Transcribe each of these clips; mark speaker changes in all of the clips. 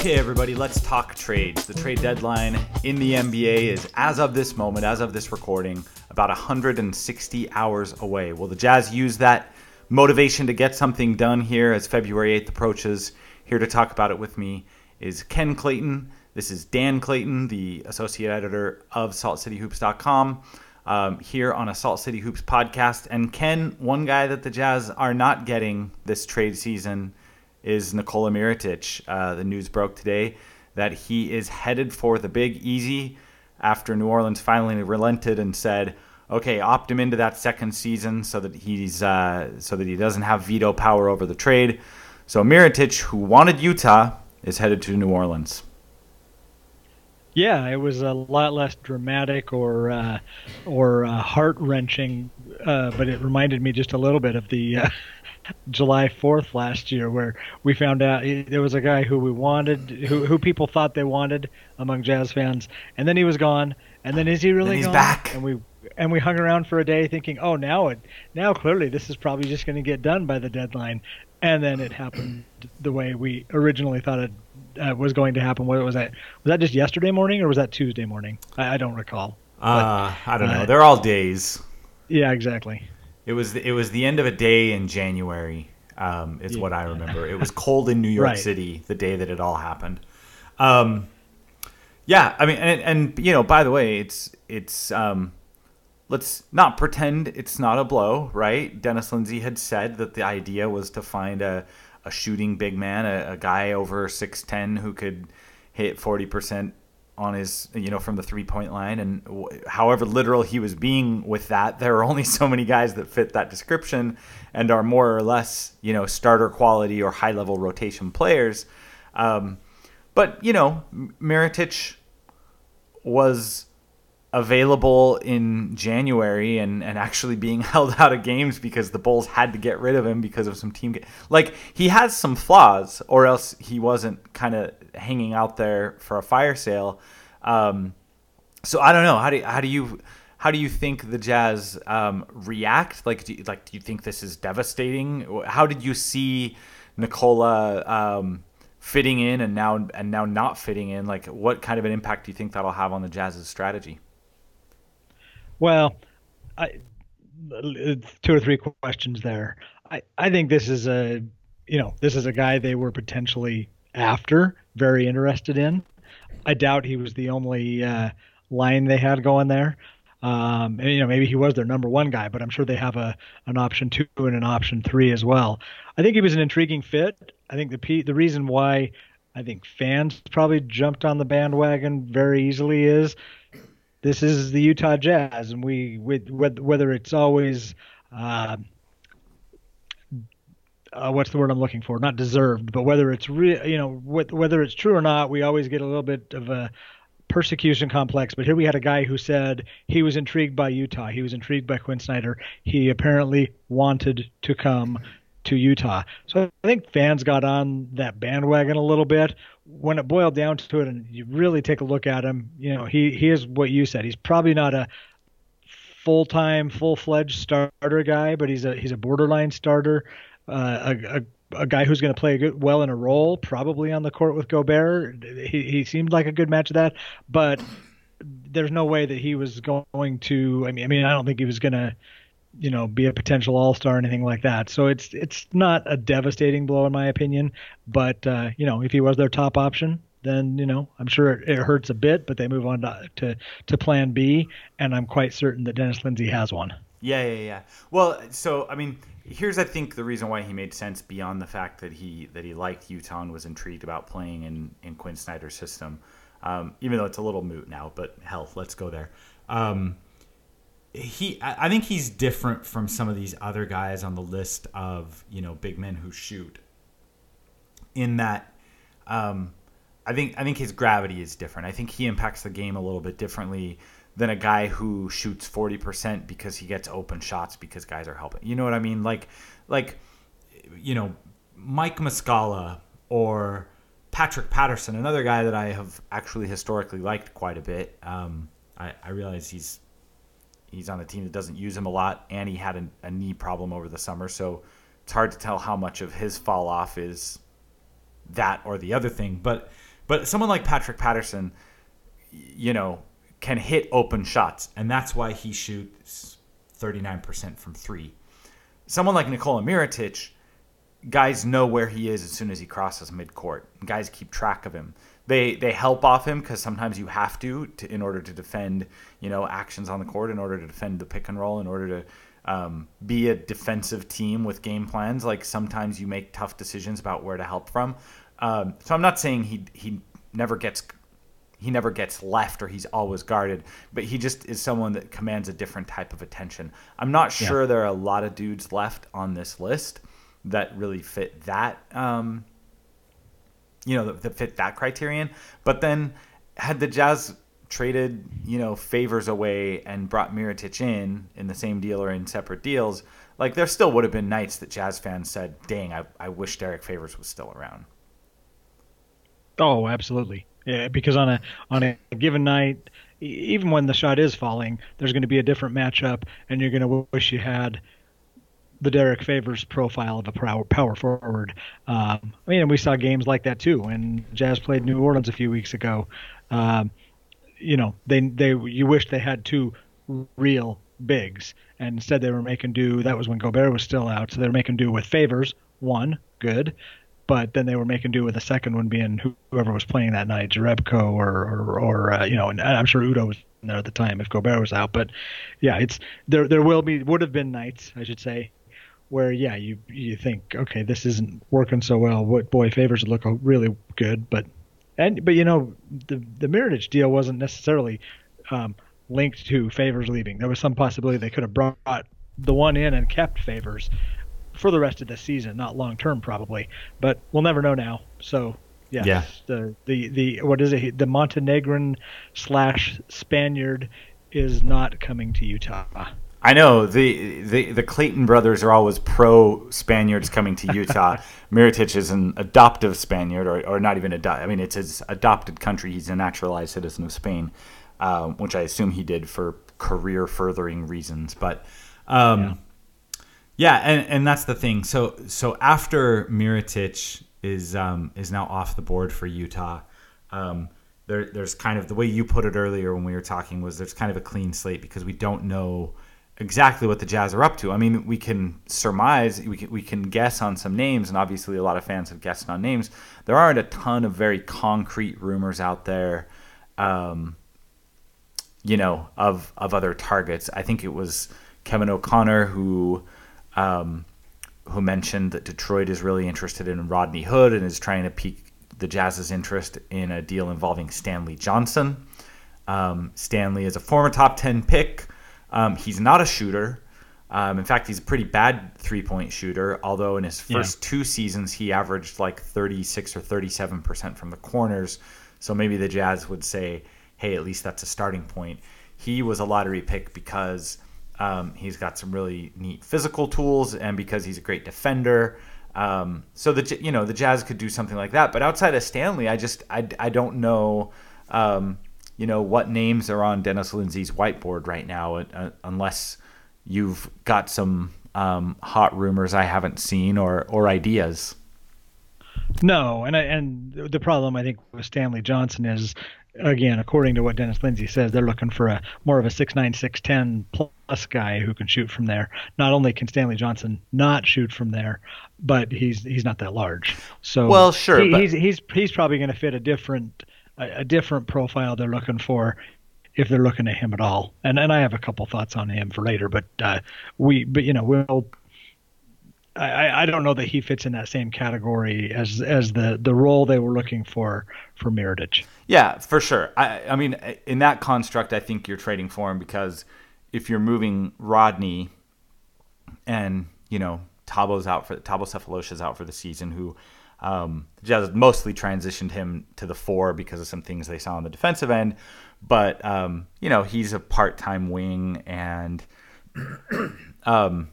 Speaker 1: Okay, everybody, let's talk trades. The trade deadline in the NBA is, as of this moment, as of this recording, about 160 hours away. Will the Jazz use that motivation to get something done here as February 8th approaches? Here to talk about it with me is Ken Clayton. This is Dan Clayton, the associate editor of SaltCityHoops.com, um, here on a Salt City Hoops podcast. And Ken, one guy that the Jazz are not getting this trade season is Nikola Mirotic. Uh, the news broke today that he is headed for the Big Easy after New Orleans finally relented and said, "Okay, opt him into that second season so that he's uh, so that he doesn't have veto power over the trade." So Mirotic, who wanted Utah, is headed to New Orleans.
Speaker 2: Yeah, it was a lot less dramatic or uh, or uh, heart wrenching, uh, but it reminded me just a little bit of the uh, July 4th last year, where we found out there was a guy who we wanted, who who people thought they wanted among Jazz fans, and then he was gone. And then is he really
Speaker 1: he's
Speaker 2: gone?
Speaker 1: back.
Speaker 2: And we and we hung around for a day thinking, oh, now it now clearly this is probably just going to get done by the deadline. And then it happened the way we originally thought it uh, was going to happen. What was that? Was that just yesterday morning or was that Tuesday morning? I, I don't recall.
Speaker 1: Uh, I don't know.
Speaker 2: uh,
Speaker 1: They're all days.
Speaker 2: Yeah, exactly.
Speaker 1: It was the, it was the end of a day in January. Um, is what I remember. It was cold in New York
Speaker 2: Right.
Speaker 1: City the day that it all happened. Um, yeah, I mean, and, and you know, by the way, it's it's um, let's not pretend it's not a blow, right? Dennis Lindsey had said that the idea was to find a, a shooting big man, a, a guy over six ten who could hit forty percent on his you know from the three point line and w- however literal he was being with that there are only so many guys that fit that description and are more or less you know starter quality or high level rotation players um, but you know M- Mirotic was available in January and, and actually being held out of games because the Bulls had to get rid of him because of some team. Ga- like he has some flaws, or else he wasn't kind of hanging out there for a fire sale. Um, so I don't know how do how do you how do you think the Jazz um, react? Like do you, like do you think this is devastating? How did you see Nikola? Um, fitting in and now and now not fitting in like what kind of an impact do you think that'll have on the jazz's strategy
Speaker 2: Well, I, two or three questions there. I, I think this is a, you know, this is a guy they were potentially after, very interested in. I doubt he was the only uh, line they had going there. Um, and, you know, maybe he was their number one guy, but I'm sure they have a an option two and an option three as well. I think he was an intriguing fit. I think the P, the reason why I think fans probably jumped on the bandwagon very easily is this is the Utah Jazz, and we with whether it's always uh, uh, what's the word I'm looking for? Not deserved, but whether it's real, you know, wh- whether it's true or not, we always get a little bit of a persecution complex. But here we had a guy who said he was intrigued by Utah. He was intrigued by Quin Snyder. He apparently wanted to come to Utah. So I think fans got on that bandwagon a little bit. When it boiled down to it, and you really take a look at him, you know, he he is what you said. He's probably not a full time, full fledged starter guy, but he's a he's a borderline starter. Uh, a, a a guy who's going to play good, well in a role, probably on the court with Gobert. He, he seemed like a good match of that, but there's no way that he was going to. I mean, I mean, I don't think he was going to, you know, be a potential All Star or anything like that. So it's it's not a devastating blow in my opinion. But uh, you know, if he was their top option, then you know I'm sure it, hurts a bit. But they move on to, to to Plan B, and I'm quite certain that Dennis Lindsey has one.
Speaker 1: Yeah, yeah, yeah. Well, so I mean, here's I think the reason why he made sense beyond the fact that he that he liked Utah and was intrigued about playing in in Quin Snyder's system, um, even though it's a little moot now. But hell, let's go there. Um, he, I think he's different from some of these other guys on the list of you know big men who shoot. In that, um, I think I think his gravity is different. I think he impacts the game a little bit differently than a guy who shoots 40% because he gets open shots because guys are helping. You know what I mean? Like like you know, Mike Muscala or Patrick Patterson, another guy that I have actually historically liked quite a bit. Um, I, I realize he's he's on a team that doesn't use him a lot, and he had a, a knee problem over the summer, so it's hard to tell how much of his fall off is that or the other thing. But But someone like Patrick Patterson, you know, can hit open shots, and that's why he shoots 39% from three. Someone like Nikola Mirotic, guys know where he is as soon as he crosses midcourt. Guys keep track of him. They they help off him because sometimes you have to, to in order to defend you know actions on the court, in order to defend the pick and roll, in order to um, be a defensive team with game plans. Like sometimes you make tough decisions about where to help from. Um, so I'm not saying he he never gets he never gets left or he's always guarded, but he just is someone that commands a different type of attention. I'm not sure yeah. there are a lot of dudes left on this list that really fit that um, you know that, that fit that criterion. But then had the Jazz traded you know favors away and brought Mirotic in in the same deal or in separate deals, like there still would have been nights that Jazz fans said, "Dang, I, I wish Derrick Favors was still around."
Speaker 2: Oh, absolutely. Yeah, because on a on a given night, even when the shot is falling, there's going to be a different matchup, and you're going to wish you had the Derrick Favors profile of a power, power forward. Um, I mean, we saw games like that too when Jazz played New Orleans a few weeks ago. Um, you know, they they you wish they had two real bigs, and instead they were making do. That was when Gobert was still out, so they were making do with Favors. One good, but then they were making do with the second one being whoever was playing that night, Jerebko or or, or uh, you know, and I'm sure Udoh was there at the time if Gobert was out. But yeah, it's there. There will be would have been nights, I should say, where yeah, you you think okay, this isn't working so well. What boy favors look really good, but and but you know the the Mirotic deal wasn't necessarily um, linked to favors leaving. There was some possibility they could have brought the one in and kept favors for the rest of the season, not long term probably, but we'll never know now. So yes, yeah, the the the what is it? The Montenegrin slash Spaniard is not coming to Utah.
Speaker 1: I know the, the the Clayton brothers are always pro Spaniards coming to Utah. Mirotic is an adoptive Spaniard, or, or not even adopt. I mean, it's his adopted country. He's a naturalized citizen of Spain, uh, which I assume he did for career furthering reasons. But um, yeah. Yeah, and, and that's the thing. So so after Mirotic is um, is now off the board for Utah, um, there there's kind of the way you put it earlier when we were talking was there's kind of a clean slate because we don't know exactly what the Jazz are up to. I mean, we can surmise, we can, we can guess on some names, and obviously a lot of fans have guessed on names. There aren't a ton of very concrete rumors out there, um, you know, of of other targets. I think it was Kevin O'Connor who um, who mentioned that Detroit is really interested in Rodney Hood and is trying to pique the Jazz's interest in a deal involving Stanley Johnson. Um, Stanley is a former top 10 pick. Um, he's not a shooter. Um, in fact, he's a pretty bad three point shooter, although in his first yeah. two seasons, he averaged like 36 or 37% from the corners. So maybe the Jazz would say, hey, at least that's a starting point. He was a lottery pick because um, he's got some really neat physical tools, and because he's a great defender. Um, so the you know the Jazz could do something like that. But outside of Stanley, I just I, I don't know um, you know what names are on Dennis Lindsey's whiteboard right now, uh, unless you've got some um, hot rumors I haven't seen or or ideas.
Speaker 2: No, and I, and the problem I think with Stanley Johnson is again, according to what Dennis Lindsey says, they're looking for a more of a six nine six ten plus guy who can shoot from there. Not only can Stanley Johnson not shoot from there, but he's he's not that large. So
Speaker 1: well, sure,
Speaker 2: he, but... he's he's he's probably going to fit a different a, a, different profile they're looking for if they're looking at him at all. And and I have a couple thoughts on him for later, but uh, we but you know we'll I, I don't know that he fits in that same category as as the the role they were looking for for Mirotic.
Speaker 1: Yeah, for sure. I I mean, in that construct, I think you're trading for him because if you're moving Rodney and you know Thabo's out for Thabo Sefolosha's out for the season, who um, Jazz mostly transitioned him to the four because of some things they saw on the defensive end, but um, you know he's a part-time wing and. um,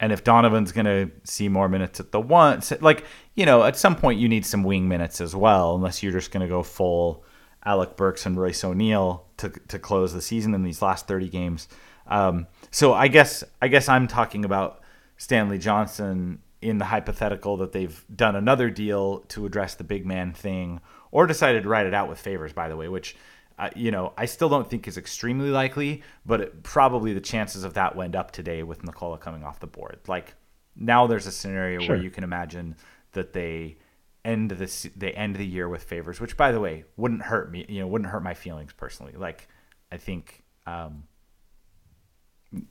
Speaker 1: and if Donovan's going to see more minutes at the one, like, you know, at some point you need some wing minutes as well, unless you're just going to go full Alec Burks and Royce O'Neale to, to close the season in these last 30 games. Um, so I guess I guess I'm talking about Stanley Johnson in the hypothetical that they've done another deal to address the big man thing, or decided to ride it out with favors. By the way, which you know I still don't think is extremely likely, but it, probably the chances of that went up today with Nikola coming off the board. Like now, there's a scenario
Speaker 2: Sure.
Speaker 1: where you can imagine that they end the they end the year with favors, which by the way wouldn't hurt me. You know, wouldn't hurt my feelings personally. Like I think. Um,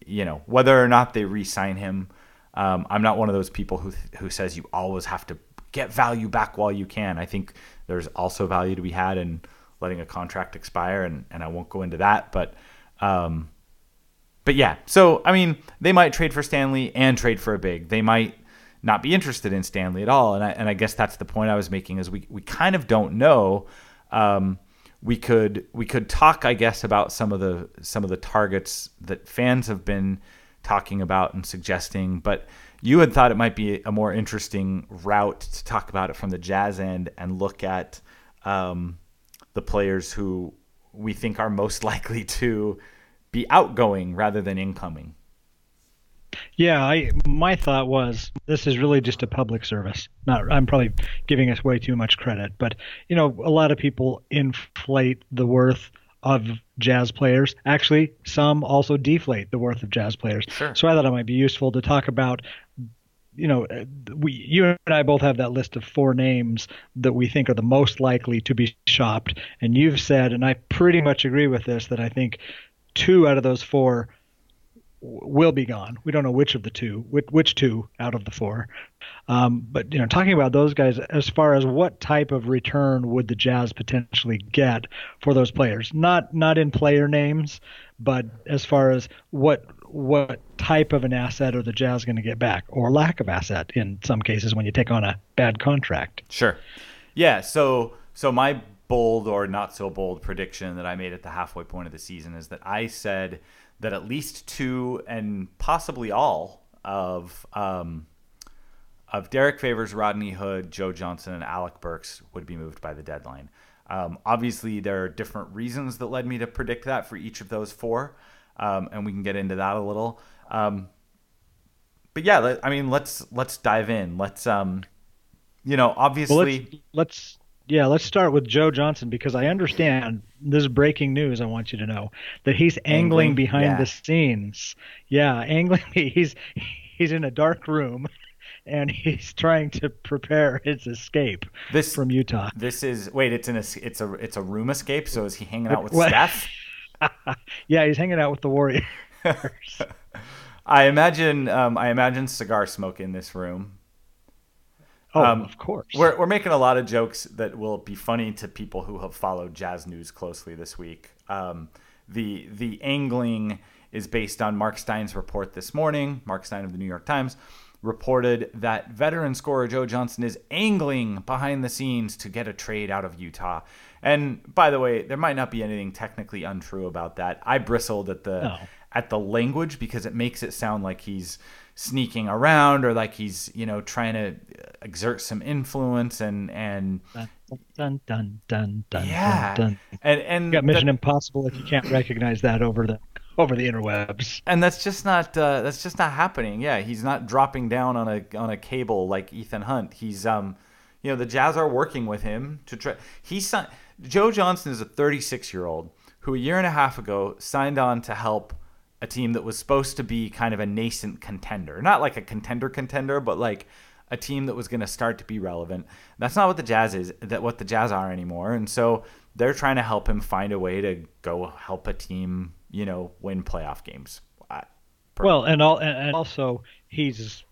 Speaker 1: you know whether or not they re-sign him. Um, I'm not one of those people who who says you always have to get value back while you can. I think there's also value to be had in letting a contract expire, and, and I won't go into that. But um, but yeah, so I mean, they might trade for Stanley and trade for a big. They might not be interested in Stanley at all, and I and I guess that's the point I was making is we we kind of don't know. Um, we could we could talk, I guess, about some of the some of the targets that fans have been talking about and suggesting, but you had thought it might be a more interesting route to talk about it from the Jazz end and look at um, the players who we think are most likely to be outgoing rather than incoming.
Speaker 2: Yeah, I my thought was this is really just a public service. Not I'm probably giving us way too much credit, but you know, a lot of people inflate the worth of jazz players. Actually, some also deflate the worth of jazz players.
Speaker 1: Sure.
Speaker 2: So I thought it might be useful to talk about you know, uh, we you and I both have that list of four names that we think are the most likely to be shopped, and you've said, and I pretty much agree with this, that I think two out of those four will be gone. We don't know which of the two, which, which two out of the four. Um, but you know, talking about those guys, as far as what type of return would the Jazz potentially get for those players? Not not in player names, but as far as what what type of an asset are the Jazz going to get back, or lack of asset in some cases when you take on a bad contract.
Speaker 1: Sure. Yeah. So so my bold or not so bold prediction that I made at the halfway point of the season is that I said that at least two and possibly all of um, of Derrick Favors, Rodney Hood, Joe Johnson, and Alec Burks would be moved by the deadline. Um, obviously, there are different reasons that led me to predict that for each of those four, um, and we can get into that a little. Um, but yeah, let, I mean, let's let's dive in. Let's um, you know, obviously,
Speaker 2: Well, let's, let's yeah, let's start with Joe Johnson because I understand this is breaking news. I want you to know that he's angling,
Speaker 1: Angling?
Speaker 2: behind
Speaker 1: Yeah.
Speaker 2: the scenes. Yeah, angling. He's he's in a dark room, and he's trying to prepare his escape
Speaker 1: this
Speaker 2: from Utah.
Speaker 1: This is wait. It's in a it's a it's a room escape. So is he hanging out with
Speaker 2: What?
Speaker 1: Steph?
Speaker 2: yeah, he's hanging out with the Warriors.
Speaker 1: I imagine um, I imagine cigar smoke in this room.
Speaker 2: Oh,
Speaker 1: Um,
Speaker 2: of course.
Speaker 1: We're we're making a lot of jokes that will be funny to people who have followed jazz news closely this week. Um, the the angling is based on Marc Stein's report this morning. Marc Stein of the New York Times reported that veteran scorer Joe Johnson is angling behind the scenes to get a trade out of Utah. And by the way, there might not be anything technically untrue about that. I bristled at the
Speaker 2: No.
Speaker 1: at the language because it makes it sound like he's sneaking around or like he's you know trying to exert some influence and and
Speaker 2: dun dun dun dun dun.
Speaker 1: yeah
Speaker 2: dun.
Speaker 1: and and
Speaker 2: You got Mission
Speaker 1: that-
Speaker 2: Impossible if you can't recognize that over the over the interwebs.
Speaker 1: and that's just not uh, that's just not happening. Yeah, he's not dropping down on a on a cable like Ethan Hunt. He's um, you know, the Jazz are working with him to try. He signed Joe Johnson is a 36 year old who a year and a half ago signed on to help a team that was supposed to be kind of a nascent contender, not like a contender contender, but like a team that was going to start to be relevant. That's not what the Jazz is. That what the Jazz are anymore, and so they're trying to help him find a way to go help a team, you know, win playoff games.
Speaker 2: Well, and all and also he's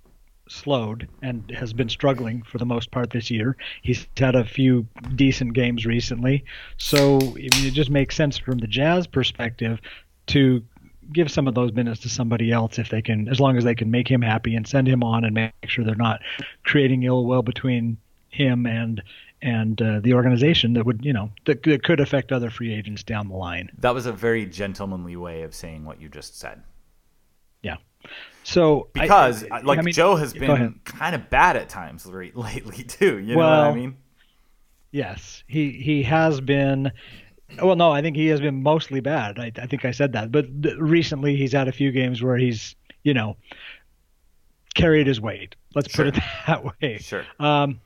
Speaker 2: slowed and has been struggling for the most part this year. He's had a few decent games recently, so I mean, it just makes sense from the Jazz perspective to give some of those minutes to somebody else if they can, as long as they can make him happy and send him on and make sure they're not creating ill will between him and and uh, the organization that would you know that, that could affect other free agents down the line.
Speaker 1: That was a very gentlemanly way of saying what you just said.
Speaker 2: Yeah. So
Speaker 1: Because uh, like
Speaker 2: I mean-
Speaker 1: Joe has been kind of bad at times lately too. You know what I mean?
Speaker 2: Yes, he he has been. Well, no, I think he has been mostly bad. I, I think I said that, but th- recently he's had a few games where he's, you know, carried his weight. Let's
Speaker 1: Sure.
Speaker 2: put it that way.
Speaker 1: Sure.
Speaker 2: Um,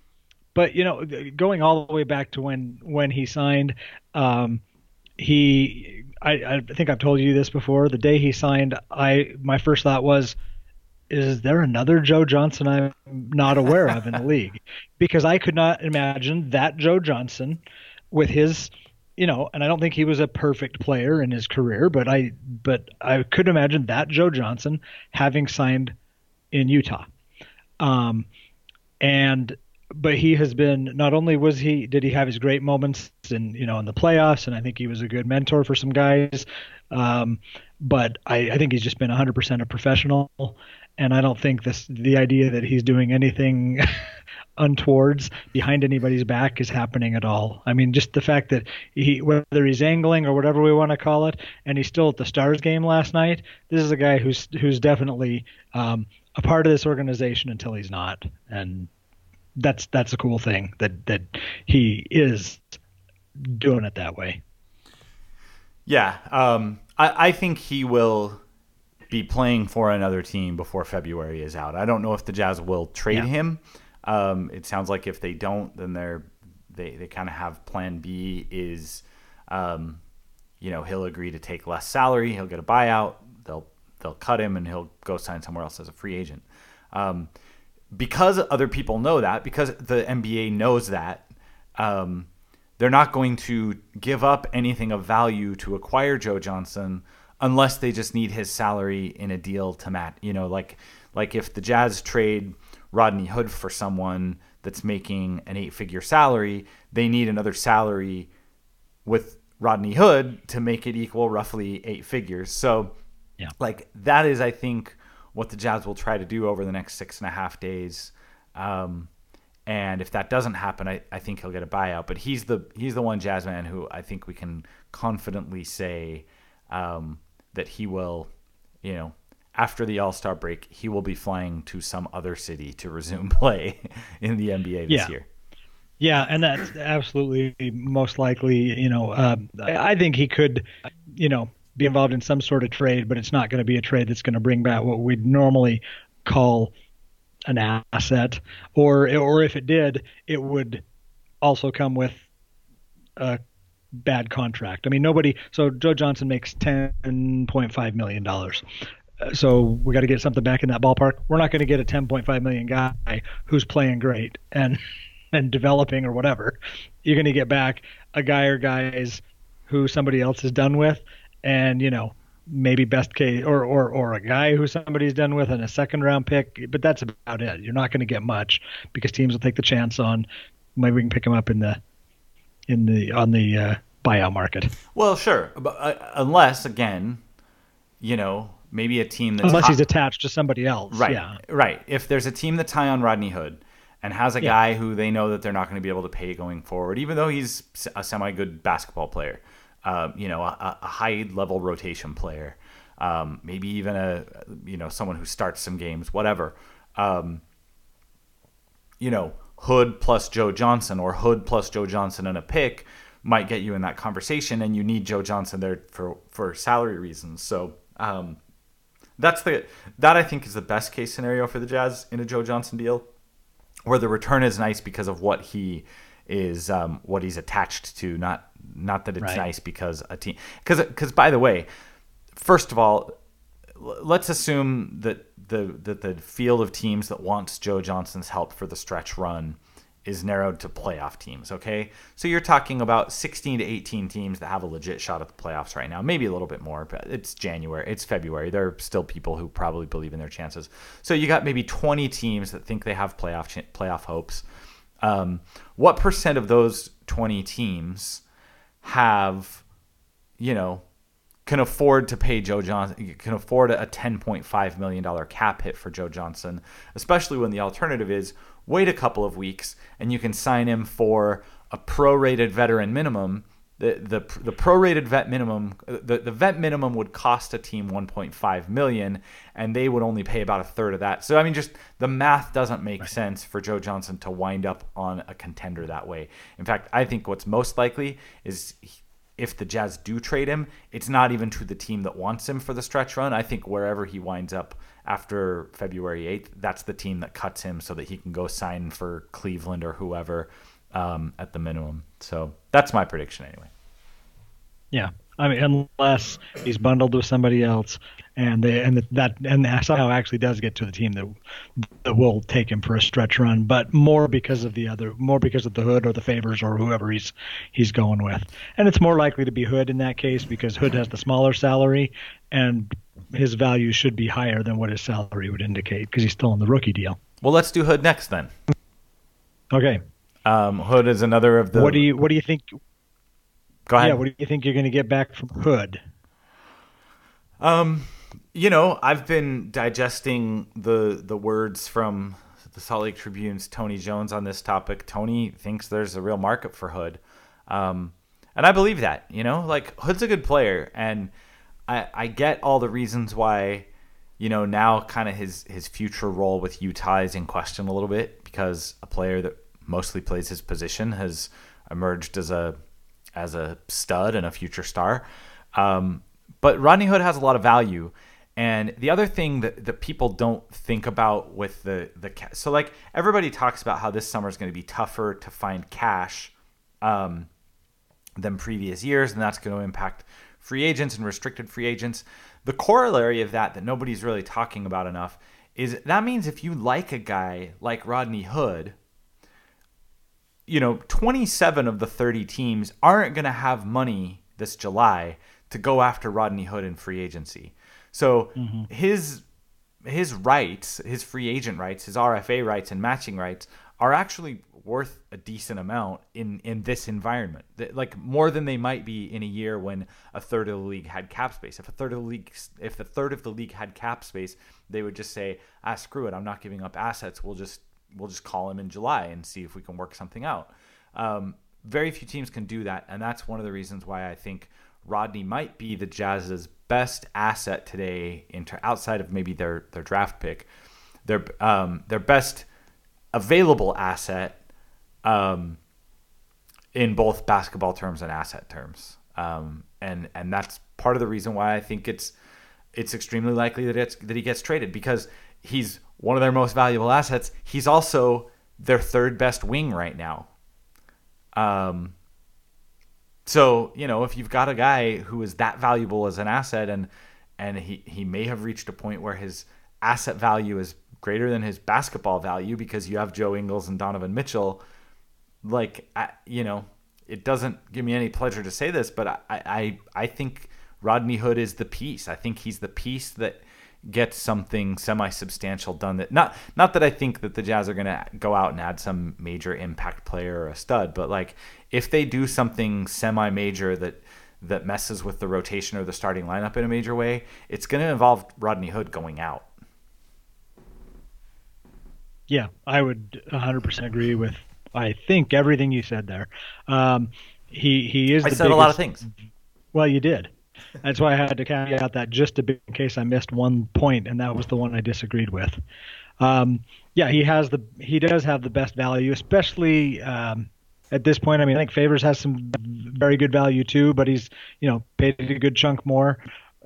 Speaker 2: but you know, going all the way back to when when he signed, um, he I, I think I've told you this before. The day he signed, I my first thought was, is there another Joe Johnson I'm not aware of in the league? Because I could not imagine that Joe Johnson with his you know, and I don't think he was a perfect player in his career, but I but I could imagine that Joe Johnson having signed in Utah. Um, and but he has been not only was he did he have his great moments in you know in the playoffs and I think he was a good mentor for some guys um, but I, I think he's just been 100% a professional and I don't think this the idea that he's doing anything untowards behind anybody's back is happening at all. I mean, just the fact that he whether he's angling or whatever we want to call it, and he's still at the Stars game last night. This is a guy who's who's definitely um, a part of this organization until he's not, and that's that's a cool thing that that he is doing it that way.
Speaker 1: Yeah, um, I, I think he will be playing for another team before February is out. I don't know if the Jazz will trade yeah. him. Um, it sounds like if they don't, then they're they they kind of have Plan B is, um, you know, he'll agree to take less salary, he'll get a buyout, they'll they'll cut him, and he'll go sign somewhere else as a free agent. Um, because other people know that, because the NBA knows that, um, they're not going to give up anything of value to acquire Joe Johnson unless they just need his salary in a deal to match. You know, like like if the Jazz trade Rodney Hood for someone that's making an eight-figure salary, they need another salary with Rodney Hood to make it equal roughly eight figures. So, yeah, like that is, I think what the Jazz will try to do over the next six and a half days. Um, and if that doesn't happen, I, I think he'll get a buyout. But he's the he's the one Jazz man who I think we can confidently say um, that he will, you know, after the All Star break, he will be flying to some other city to resume play in the NBA this
Speaker 2: yeah.
Speaker 1: year.
Speaker 2: Yeah, and that's absolutely most likely. You know, uh, I think he could, you know, be involved in some sort of trade, but it's not going to be a trade that's going to bring back what we'd normally call an asset, or or if it did, it would also come with a bad contract. I mean, nobody. So Joe Johnson makes ten point five million dollars. Uh, so we got to get something back in that ballpark. We're not going to get a ten point five million guy who's playing great and and developing or whatever. You're going to get back a guy or guys who somebody else is done with and you know maybe best case or or or a guy who somebody's done with and a second round pick, but that's about it. You're not going to get much because teams will take the chance on maybe we can pick him up in the in the on the uh, buyout market.
Speaker 1: Well, sure, but, uh, unless again, you know, maybe a team that's
Speaker 2: unless he's attached to somebody else.
Speaker 1: Right.
Speaker 2: Yeah.
Speaker 1: Right. If there's a team that's high on Rodney Hood and has a yeah. guy who they know that they're not going to be able to pay going forward, even though he's a semi good basketball player uh, you know, a, a, high level rotation player, um, maybe even a, you know, someone who starts some games, whatever. Um, you know, Hood plus Joe Johnson or Hood plus Joe Johnson and a pick might get you in that conversation, and you need Joe Johnson there for for salary reasons. So um, that's the that I think is the best case scenario for the Jazz in a Joe Johnson deal, where the return is nice because of what he is um, what he's attached to, not not that it's right. nice because a team because because by the way, first of all, let's assume that the that the field of teams that wants Joe Johnson's help for the stretch run is narrowed to playoff teams. Okay, so you're talking about 16 to 18 teams that have a legit shot at the playoffs right now. Maybe a little bit more, but it's January, it's February. There are still people who probably believe in their chances. So you got maybe 20 teams that think they have playoff playoff hopes. Um, what percent of those 20 teams have, you know, can afford to pay Joe Johnson, can afford a $10.5 million cap hit for Joe Johnson, especially when the alternative is wait a couple of weeks and you can sign him for a prorated veteran minimum. The the the prorated vet minimum the, the vet minimum would cost a team 1.5 million and they would only pay about a third of that. So i mean just the math doesn't make right. sense for joe johnson to wind up on a contender that way. In fact i think what's most likely is if the Jazz do trade him, it's not even to the team that wants him for the stretch run. I think wherever he winds up after February 8th, that's the team that cuts him so that he can go sign for Cleveland or whoever um, at the minimum. So that's my prediction anyway.
Speaker 2: Yeah, I mean, unless he's bundled with somebody else, and they and that and somehow actually does get to the team that that will take him for a stretch run, but more because of the other, more because of the Hood or the Favors or whoever he's he's going with, and it's more likely to be Hood in that case because Hood has the smaller salary, and his value should be higher than what his salary would indicate because he's still on the rookie deal.
Speaker 1: Well, let's do Hood next then.
Speaker 2: Okay.
Speaker 1: Um, Hood is another of the.
Speaker 2: What do you What do you think?
Speaker 1: Go ahead.
Speaker 2: Yeah. What do you think you're going to get back from Hood?
Speaker 1: Um, you know, I've been digesting the the words from the Salt Lake Tribune's Tony Jones on this topic. Tony thinks there's a real market for Hood, um, and I believe that. You know, like Hood's a good player, and I I get all the reasons why. You know, now kind of his his future role with Utah is in question a little bit because a player that mostly plays his position has emerged as a as a stud and a future star. Um, but Rodney Hood has a lot of value. And the other thing that, that people don't think about with the the so like everybody talks about how this summer is going to be tougher to find cash um, than previous years, and that's going to impact free agents and restricted free agents. The corollary of that that nobody's really talking about enough is that means if you like a guy like Rodney Hood, you know, 27 of the 30 teams aren't going to have money this July to go after Rodney Hood in free agency. So mm-hmm. his his rights, his free agent rights, his RFA rights and matching rights are actually worth a decent amount in in this environment. Like more than they might be in a year when a third of the league had cap space. If a third of the league if a third of the league had cap space, they would just say, "Ah, screw it. I'm not giving up assets. We'll just we'll just call him in July and see if we can work something out." Um, very few teams can do that, and that's one of the reasons why I think Rodney might be the Jazz's best asset today, inter- outside of maybe their their draft pick. Their um, their best available asset um, in both basketball terms and asset terms. Um, and and that's part of the reason why I think it's it's extremely likely that it's that he gets traded because he's one of their most valuable assets. He's also their third best wing right now. Um, so you know if you've got a guy who is that valuable as an asset and and he he may have reached a point where his asset value is greater than his basketball value because you have Joe Ingles and Donovan Mitchell like I, you know, it doesn't give me any pleasure to say this, but I, I I think Rodney Hood is the piece. I think he's the piece that gets something semi-substantial done. That not not that I think that the Jazz are going to go out and add some major impact player or a stud, but like if they do something semi-major that that messes with the rotation or the starting lineup in a major way, it's going to involve Rodney Hood going out.
Speaker 2: Yeah, I would 100% agree with I think everything you said there. Um, he he is.
Speaker 1: I said biggest, a lot of things.
Speaker 2: Well, you did. That's why I had to caveat that just in case I missed one point, and that was the one I disagreed with. Um, yeah, he has the he does have the best value, especially um, at this point. I mean, I think Favors has some very good value too, but he's you know paid a good chunk more.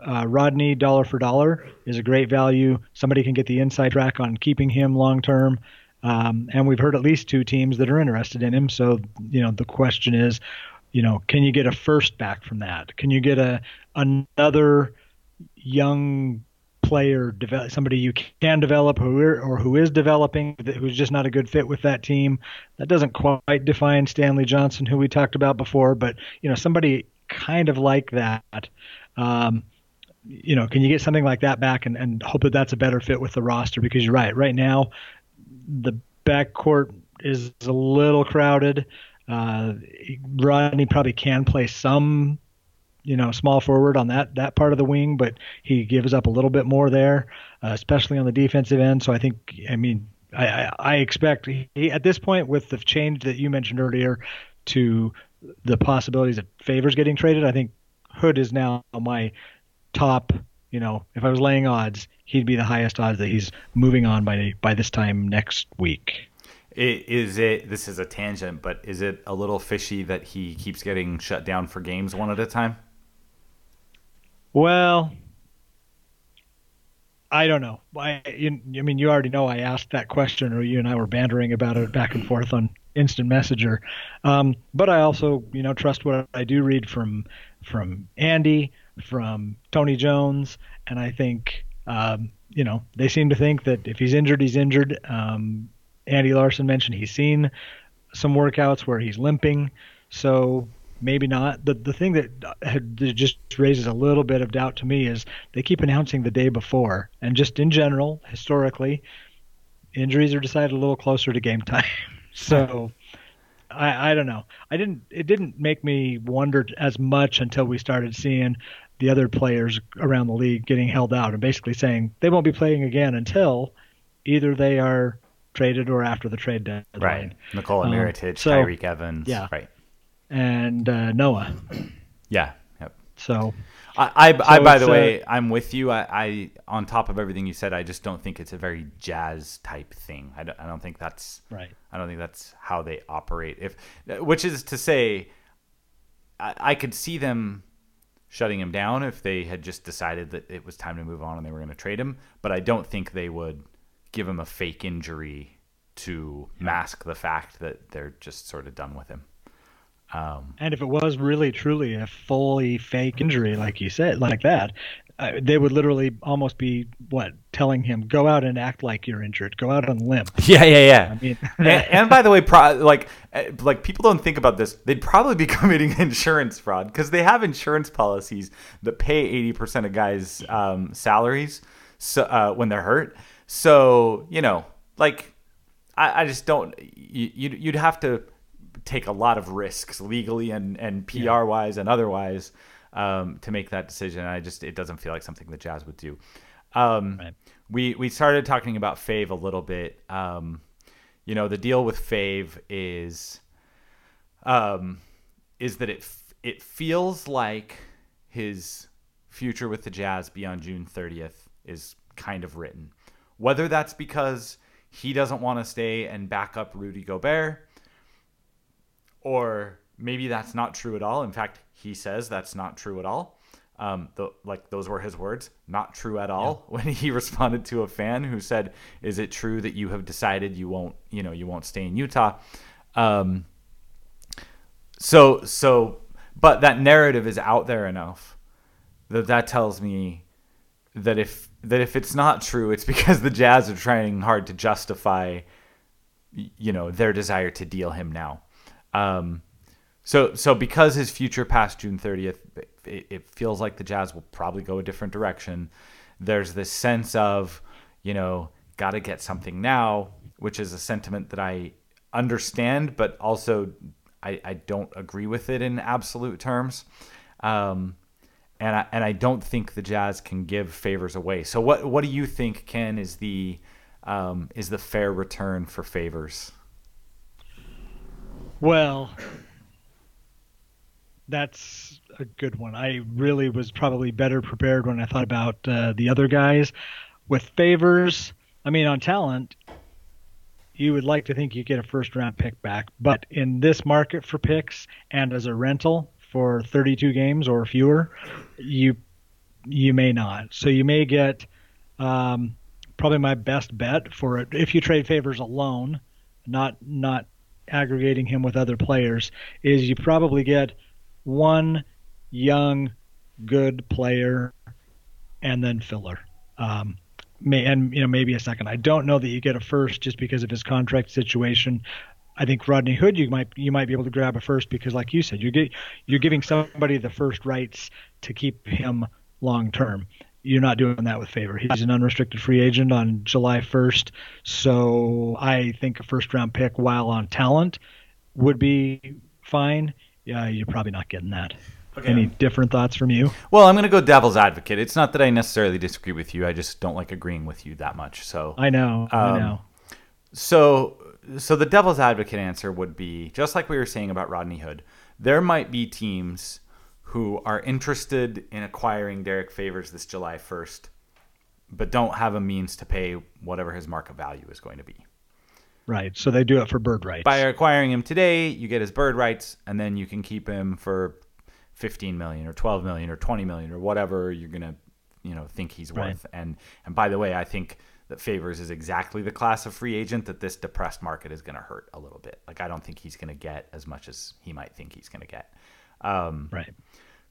Speaker 2: Uh, Rodney, dollar for dollar, is a great value. Somebody can get the inside track on keeping him long term. Um, and we've heard at least two teams that are interested in him. So, you know, the question is, you know, can you get a first back from that? Can you get a another young player, develop, somebody you can develop who are, or who is developing who's just not a good fit with that team? That doesn't quite define Stanley Johnson, who we talked about before, but you know, somebody kind of like that. Um, you know, can you get something like that back and, and hope that that's a better fit with the roster? Because you're right. Right now, the backcourt is a little crowded. Uh, Rodney probably can play some, you know, small forward on that that part of the wing, but he gives up a little bit more there, uh, especially on the defensive end. So I think, I mean, I, I, I expect he, at this point with the change that you mentioned earlier to the possibilities of favors getting traded, I think Hood is now my top you know, if I was laying odds, he'd be the highest odds that he's moving on by by this time next week.
Speaker 1: Is it? This is a tangent, but is it a little fishy that he keeps getting shut down for games one at a time?
Speaker 2: Well, I don't know. I, you, I mean, you already know I asked that question, or you and I were bantering about it back and forth on instant messenger. Um, but I also, you know, trust what I do read from from Andy, from Tony Jones, and I think, um, you know, they seem to think that if he's injured, he's injured. Um, Andy Larsen mentioned he's seen some workouts where he's limping, so maybe not. The the thing that, had, just raises a little bit of doubt to me is they keep announcing the day before, and just in general, historically, injuries are decided a little closer to game time. so. I, I don't know. I didn't. It didn't make me wonder as much until we started seeing the other players around the league getting held out and basically saying they won't be playing again until either they are traded or after the trade deadline.
Speaker 1: Right. Nikola um, Mirotic, so, Tyreke Evans.
Speaker 2: Yeah.
Speaker 1: Right
Speaker 2: and uh, Noah.
Speaker 1: Yeah. Yep.
Speaker 2: So.
Speaker 1: I, I, so I by the way, I'm with you. I, I, on top of everything you said, I just don't think it's a very jazz type thing. I don't, I don't think that's
Speaker 2: right.
Speaker 1: I don't think that's how they operate. If, which is to say, I, I could see them shutting him down if they had just decided that it was time to move on and they were going to trade him. But I don't think they would give him a fake injury to mask the fact that they're just sort of done with him.
Speaker 2: Um, and if it was really truly a fully fake injury, like you said, like that, uh, they would literally almost be what telling him go out and act like you're injured, go out and limp.
Speaker 1: Yeah, yeah, yeah. I mean, and, and, by the way, pro- like eh, like people don't think about this. They'd probably be committing insurance fraud because they have insurance policies that pay eighty percent of guys' um, salaries so uh, when they're hurt. So you know, like I, I just don't. You, you'd, you'd have to take a lot of risks legally and and PR yeah. wise and otherwise um, to make that decision. I just it doesn't feel like something the Jazz would do. Um, right. We we started talking about Fave a little bit. Um, you know, the deal with Fave is um, is that it it feels like his future with the Jazz beyond June 30th is kind of written. Whether that's because he doesn't want to stay and back up Rudy Gobert, or maybe that's not true at all. In fact, he says that's not true at all. Um, the, like those were his words, not true at all. Yeah. When he responded to a fan who said, "Is it true that you have decided you won't, you know, you won't stay in Utah?" Um, so, so, but that narrative is out there enough that that tells me that if that if it's not true, it's because the Jazz are trying hard to justify, you know, their desire to deal him now. Um, so so because his future past June 30th, it, it, feels like the Jazz will probably go a different direction. There's this sense of, you know, got to get something now, which is a sentiment that I understand, but also I, I don't agree with it in absolute terms. Um, and I, and I don't think the Jazz can give favors away. So what what do you think, Ken, is the um, is the fair return for favors?
Speaker 2: Well, that's a good one. I really was probably better prepared when I thought about uh, the other guys. With favors, I mean, on talent, you would like to think you get a first round pick back, but in this market for picks and as a rental for 32 games or fewer, you you may not. So you may get um, probably my best bet for it if you trade favors alone, not not aggregating him with other players is you probably get one young, good player, and then filler. Um, may, and you know maybe a second. I don't know that you get a first just because of his contract situation. I think Rodney Hood, you might you might be able to grab a first because, like you said, you get you're giving somebody the first rights to keep him long term you're not doing that with favor. He's an unrestricted free agent on July 1st, so I think a first round pick while on talent would be fine. Yeah, you're probably not getting that. Okay. Any different thoughts from you?
Speaker 1: Well, I'm going to go devil's advocate. It's not that I necessarily disagree with you. I just don't like agreeing with you that much. So
Speaker 2: I know. Um, I know.
Speaker 1: So, so the devil's advocate answer would be just like we were saying about Rodney Hood. There might be teams who are interested in acquiring Derrick Favors this July 1st, but don't have a means to pay whatever his market value is going to be.
Speaker 2: Right. So they do it for bird rights.
Speaker 1: By acquiring him today, you get his bird rights, and then you can keep him for 15 million or 12 million or 20 million or whatever you're gonna, you know, think he's
Speaker 2: Right.
Speaker 1: worth. And and by the way, I think that Favors is exactly the class of free agent that this depressed market is gonna hurt a little bit. Like I don't think he's gonna get as much as he might think he's gonna get. Um,
Speaker 2: right.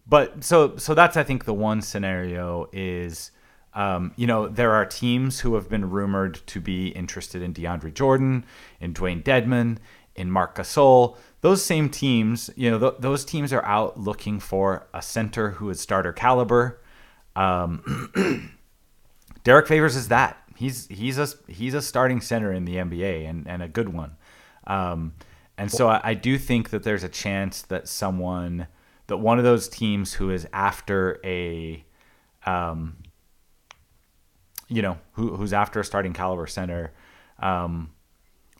Speaker 1: but so so that's I think the one scenario is um, you know there are teams who have been rumored to be interested in DeAndre Jordan, in Dewayne Dedmon, in Marc Gasol. Those same teams, you know, th- those teams are out looking for a center who is starter caliber. Um, Derrick Favors is that. He's he's a he's a starting center in the NBA and, and a good one. Um, and so I, I do think that there's a chance that someone that one of those teams who is after a um, you know, who, who's after a starting caliber center, um,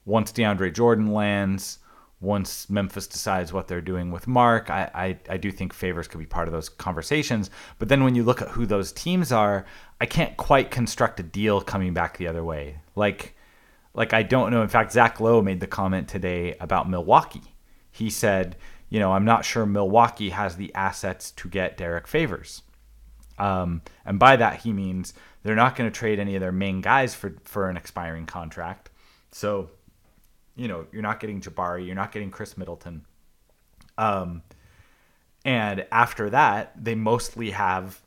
Speaker 1: once DeAndre Jordan lands, once Memphis decides what they're doing with Marc, I, I, I do think favors could be part of those conversations. But then when you look at who those teams are, I can't quite construct a deal coming back the other way. Like, like I don't know. In fact, Zach Lowe made the comment today about Milwaukee. He said, you know, I'm not sure Milwaukee has the assets to get Derrick Favors. Um, and by that he means they're not going to trade any of their main guys for for an expiring contract. So, you know, you're not getting Jabari, you're not getting Khris Middleton. Um, and after that, they mostly have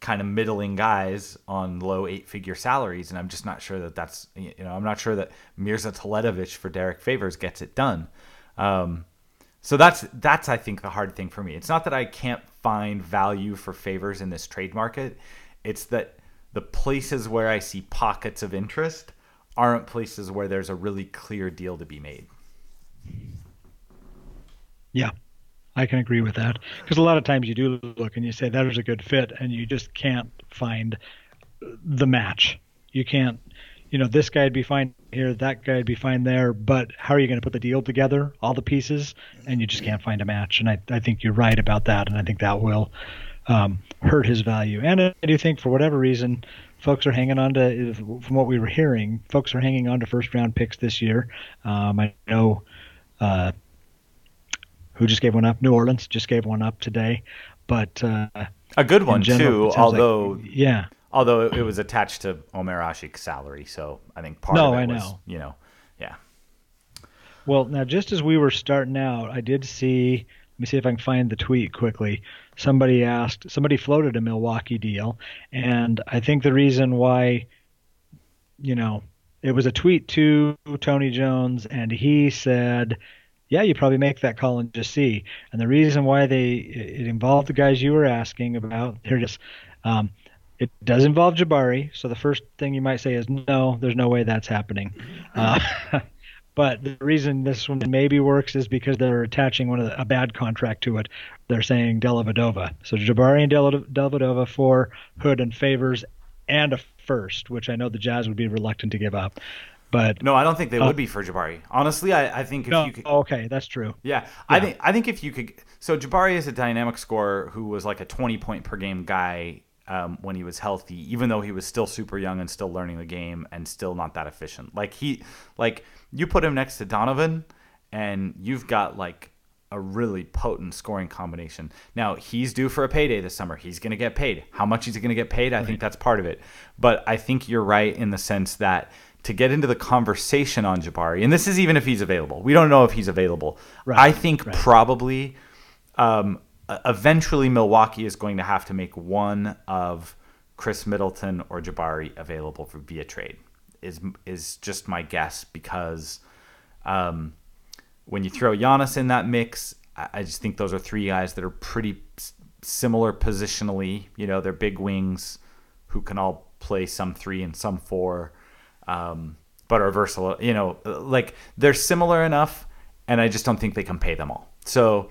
Speaker 1: kind of middling guys on low eight figure salaries, and I'm just not sure that that's you know I'm not sure that Mirza Teletovic for Derrick Favors gets it done. Um, so that's that's I think the hard thing for me. It's not that I can't find value for favors in this trade market. It's that the places where I see pockets of interest aren't places where there's a really clear deal to be made.
Speaker 2: Yeah, I can agree with that because a lot of times you do look and you say that is a good fit, and you just can't find the match. You can't, you know, this guy'd be fine here, that guy'd be fine there, but how are you going to put the deal together, all the pieces, and you just can't find a match. And I, I think you're right about that, and I think that will um, hurt his value. And I do think for whatever reason, folks are hanging on to, from what we were hearing, folks are hanging on to first round picks this year. Um, I know. Uh, who just gave one up? New Orleans just gave one up today, but uh,
Speaker 1: A good one
Speaker 2: general,
Speaker 1: too,
Speaker 2: sounds like-
Speaker 1: although
Speaker 2: yeah,
Speaker 1: although it was attached to Omer Asik's salary, so I think part
Speaker 2: No,
Speaker 1: of it
Speaker 2: I
Speaker 1: was
Speaker 2: know.
Speaker 1: you know, yeah.
Speaker 2: Well, now just as we were starting out, I did see. Let me see if I can find the tweet quickly. Somebody asked, somebody floated a Milwaukee deal, and I think the reason why, you know, it was a tweet to Tony Jones, and he said, "Yeah, you probably make that call and just see." And the reason why they it involved the guys you were asking about. Here it is. Um, it does involve Jabari, so the first thing you might say is no, there's no way that's happening. Uh, but the reason this one maybe works is because they're attaching one of the, a bad contract to it. They're saying Dellavedova. So Jabari and Del- Dellavedova for Hood and Favors and a first, which I know the Jazz would be reluctant to give up. But
Speaker 1: No, I don't think they
Speaker 2: Oh.
Speaker 1: would be for Jabari. Honestly, I, I think if
Speaker 2: no,
Speaker 1: you could,
Speaker 2: okay, that's true.
Speaker 1: Yeah, I think I think if you could, so Jabari is a dynamic scorer who was like a twenty point per game guy um, when he was healthy, even though he was still super young and still learning the game and still not that efficient. Like he, like you put him next to Donovan, and you've got like a really potent scoring combination. Now he's due for a payday this summer. He's going to get paid. How much he's going to get paid? I think that's part of it. But I think you're right in the sense that to get into the conversation on Jabari, and this is even if he's available. We don't know if he's available.
Speaker 2: Right,
Speaker 1: I think
Speaker 2: right.
Speaker 1: probably um, eventually Milwaukee is going to have to make one of Khris Middleton or Jabari available for via trade. Is is just my guess because um, when you throw Giannis in that mix, I, just think those are three guys that are pretty similar positionally. You know, they're big wings who can all play some three and some four, um, but are versatile. You know, like they're similar enough, and I just don't think they can pay them all. So,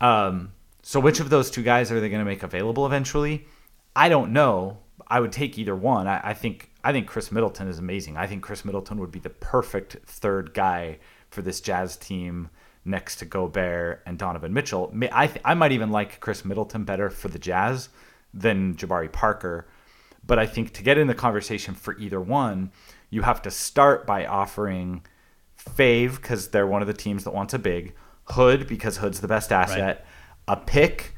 Speaker 1: um, so which of those two guys are they going to make available eventually? I don't know. I would take either one. I, I think I think Khris Middleton is amazing. I think Khris Middleton would be the perfect third guy for this Jazz team next to Gobert and Donovan Mitchell. I th- I might even like Khris Middleton better for the Jazz than Jabari Parker. But I think to get in the conversation for either one, you have to start by offering Fave because they're one of the teams that wants a big, Hood because Hood's the best asset, a pick,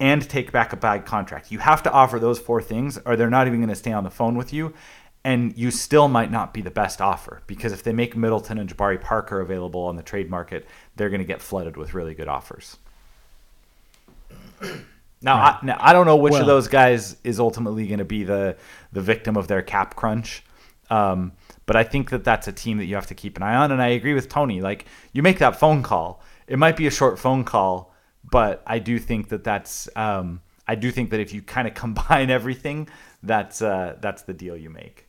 Speaker 1: and take back a bad contract. You have to offer those four things, or they're not even going to stay on the phone with you. And you still might not be the best offer because if they make Middleton and Jabari Parker available on the trade market, they're going to get flooded with really good offers. Now, right. I, now I don't know which well, of those guys is ultimately going to be the the victim of their cap crunch. Um, but I think that that's a team that you have to keep an eye on. And I agree with Tony. Like you make that phone call, it might be a short phone call, but I do think that that's um, I do think that if you kind of combine everything, that's uh, that's the deal you make.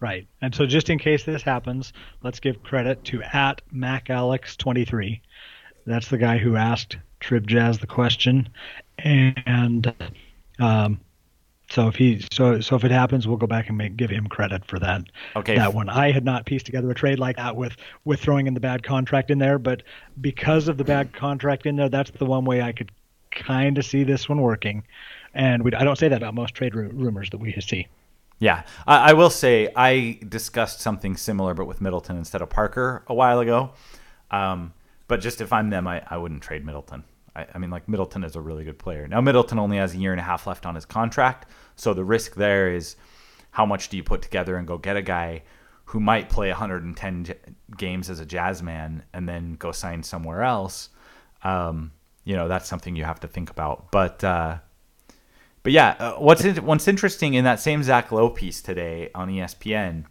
Speaker 2: Right. And so just in case this happens, let's give credit to at MacAlex23. That's the guy who asked Trib Jazz the question. And um, so if he so so if it happens, we'll go back and make, give him credit for that.
Speaker 1: Okay.
Speaker 2: That one. I had not pieced together a trade like that with with throwing in the bad contract in there, but because of the bad contract in there, that's the one way I could kind of see this one working. And we, I don't say that about most trade rumors that we see.
Speaker 1: Yeah, I, I, will say I discussed something similar, but with Middleton instead of Parker a while ago. Um, but just if I'm them, I, I wouldn't trade Middleton. I, I, mean, like Middleton is a really good player. Now Middleton only has a year and a half left on his contract, so the risk there is how much do you put together and go get a guy who might play 110 j- games as a Jazz man and then go sign somewhere else. Um, you know, that's something you have to think about. But uh, but yeah, uh, what's in, what's interesting in that same Zach Lowe piece today on ESPN,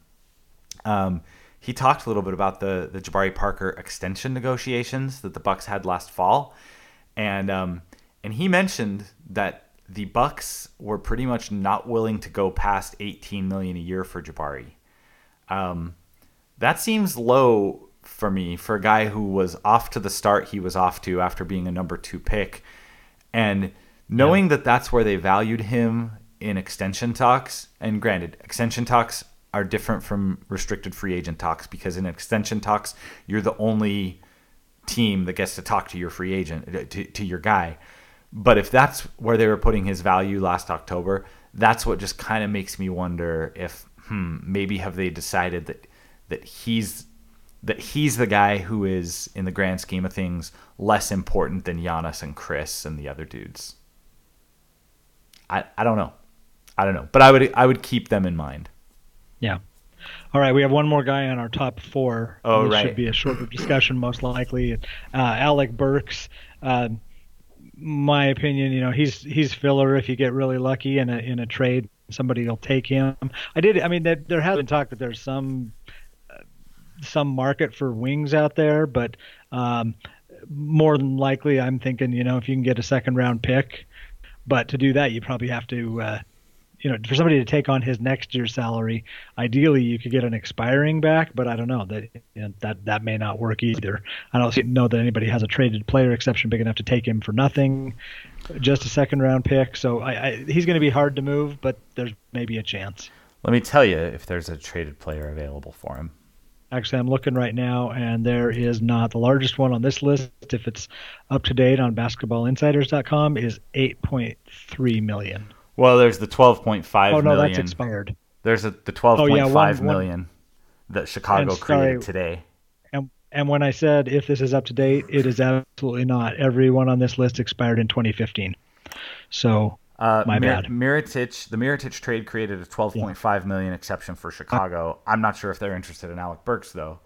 Speaker 1: um, he talked a little bit about the the Jabari Parker extension negotiations that the Bucks had last fall, and um, and he mentioned that the Bucks were pretty much not willing to go past 18 million a year for Jabari. Um, that seems low for me for a guy who was off to the start he was off to after being a number two pick, and knowing yeah. that that's where they valued him in extension talks, and granted, extension talks are different from restricted free agent talks because in extension talks, you're the only team that gets to talk to your free agent, uh, to, to your guy. But if that's where they were putting his value last October, that's what just kind of makes me wonder if hmm, maybe have they decided that that he's that he's the guy who is in the grand scheme of things less important than Giannis and Khris and the other dudes. I, I don't know. I don't know. But I would I would keep them in mind.
Speaker 2: Yeah. All right, we have one more guy on our top four.
Speaker 1: Oh, this
Speaker 2: right. Should be a shorter discussion, most likely. Uh, Alec Burks. Uh, my opinion, you know, he's he's filler if you get really lucky in a in a trade. Somebody will take him. I did. I mean, there, there has been talk that there's some uh, some market for wings out there, but um, more than likely, I'm thinking, you know, if you can get a second round pick but to do that, you probably have to, uh, you know, for somebody to take on his next year's salary, ideally you could get an expiring back, but I don't know that you know, that that may not work either. I don't know that anybody has a traded player exception big enough to take him for nothing, just a second round pick. So I, I, he's going to be hard to move, but there's maybe a chance.
Speaker 1: Let me tell you if there's a traded player available for him.
Speaker 2: Actually, I'm looking right now, and there is not. The largest one on this list, if it's up to date on BasketballInsiders.com, is 8.3 million.
Speaker 1: Well, there's the 12.5
Speaker 2: oh, no,
Speaker 1: million.
Speaker 2: that's expired.
Speaker 1: There's a, the 12.5 oh, yeah, one, million one, that Chicago created today.
Speaker 2: And and when I said if this is up to date, it is absolutely not. Everyone on this list expired in 2015. So uh, My Mir- bad.
Speaker 1: Mirotic, the Mirotic trade created a twelve point yeah. five million exception for Chicago. I'm not sure if they're interested in Alec Burks though.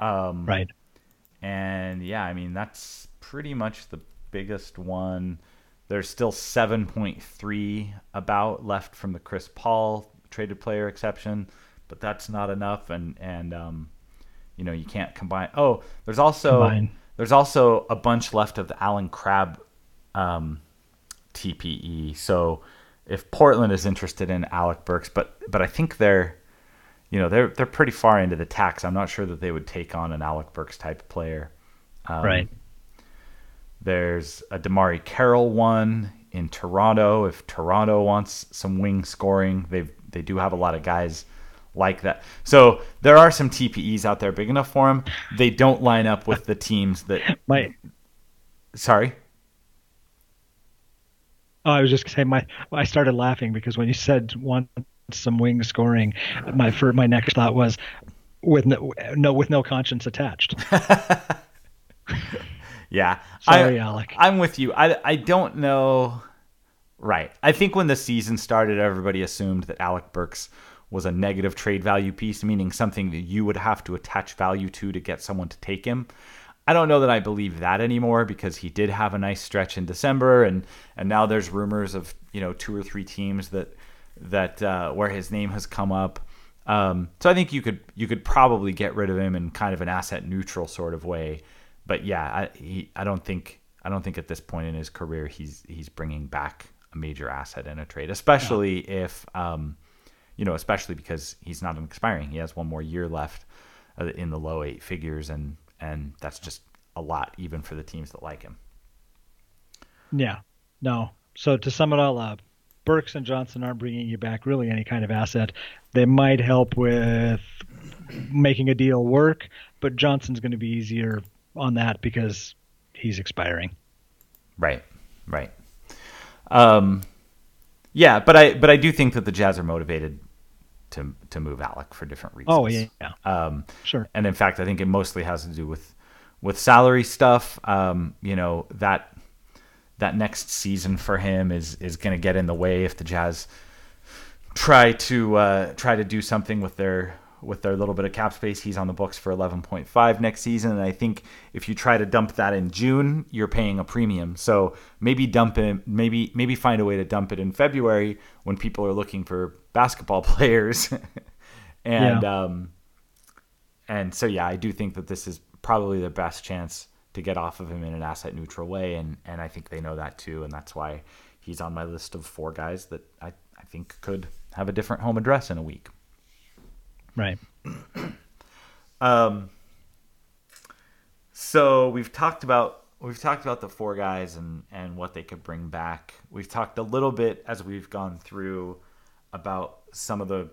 Speaker 1: Um,
Speaker 2: right.
Speaker 1: And yeah, I mean that's pretty much the biggest one. There's still 7.3 about left from the Chris Paul traded player exception, but that's not enough. And and um, you know you can't combine. Oh, there's also combine. there's also a bunch left of the Allen Crabbe um, TPE. So if Portland is interested in Alec Burks, but but I think they're you know they're they're pretty far into the tax. I'm not sure that they would take on an Alec Burks type player.
Speaker 2: Um, right.
Speaker 1: There's a DeMarre Carroll one in Toronto. If Toronto wants some wing scoring, they they do have a lot of guys like that. So there are some TPEs out there big enough for him. They don't line up with the teams that.
Speaker 2: My,
Speaker 1: sorry.
Speaker 2: Oh, I was just saying my I started laughing because when you said want some wing scoring, my for my next thought was with no, no with no conscience attached.
Speaker 1: yeah,
Speaker 2: sorry,
Speaker 1: I,
Speaker 2: Alec.
Speaker 1: I'm with you. I I don't know. Right. I think when the season started, everybody assumed that Alec Burks was a negative trade value piece, meaning something that you would have to attach value to to get someone to take him. I don't know that I believe that anymore because he did have a nice stretch in December, and and now there's rumors of you know two or three teams that that uh, where his name has come up. Um, so I think you could you could probably get rid of him in kind of an asset neutral sort of way. But yeah, I he, I don't think I don't think at this point in his career he's he's bringing back a major asset in a trade, especially yeah. if um, you know, especially because he's not expiring. He has one more year left uh, in the low eight figures, and and that's just a lot even for the teams that like him.
Speaker 2: Yeah, no. So to sum it all up, Burks and Johnson aren't bringing you back really any kind of asset. They might help with making a deal work, but Johnson's going to be easier on that because he's expiring.
Speaker 1: Right, right. Um, yeah, but I but I do think that the Jazz are motivated to to move Alec for different reasons.
Speaker 2: Oh yeah, yeah.
Speaker 1: Um,
Speaker 2: sure.
Speaker 1: And in fact, I think it mostly has to do with with salary stuff. Um, you know that that next season for him is is going to get in the way if the Jazz try to uh, try to do something with their with their little bit of cap space. He's on the books for 11.5 next season, and I think if you try to dump that in June, you're paying a premium. So maybe dump it, maybe maybe find a way to dump it in February when people are looking for basketball players, and yeah. um, and so yeah, I do think that this is probably the best chance to get off of him in an asset neutral way, and and I think they know that too, and that's why he's on my list of four guys that I, I think could have a different home address in a week.
Speaker 2: Right.
Speaker 1: um. So we've talked about we've talked about the four guys and and what they could bring back. We've talked a little bit as we've gone through about some of the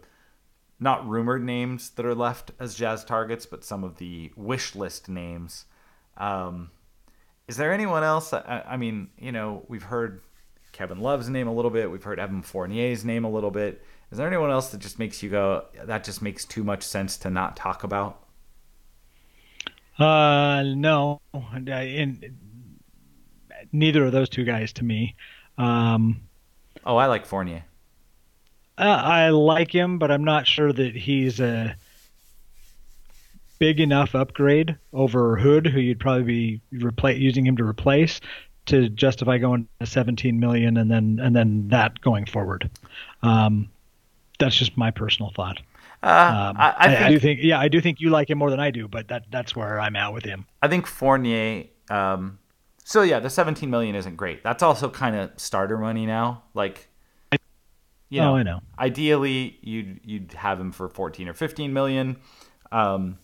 Speaker 1: not rumored names that are left as Jazz targets, but some of the wish list names. Um, is there anyone else? I, I, mean, you know, we've heard Kevin Love's name a little bit. We've heard Evan Fournier's name a little bit. Is there anyone else that just makes you go, that just makes too much sense to not talk about?
Speaker 2: Uh, no, in, neither of those two guys to me. Um,
Speaker 1: oh, I like Fournier.
Speaker 2: Uh, I like him, but I'm not sure that he's a big enough upgrade over Hood, who you'd probably be repla- using him to replace, to justify going to 17 million and then and then that going forward. Um, that's just my personal thought.
Speaker 1: Uh, um, I, I, think,
Speaker 2: I, do think, yeah, I do think you like him more than I do, but that that's where I'm at with him.
Speaker 1: I think Fournier. Um, so yeah, the 17 million isn't great. That's also kind of starter money now. Like,
Speaker 2: you know, oh, I know.
Speaker 1: Ideally, you'd you'd have him for 14 or 15 million. Um,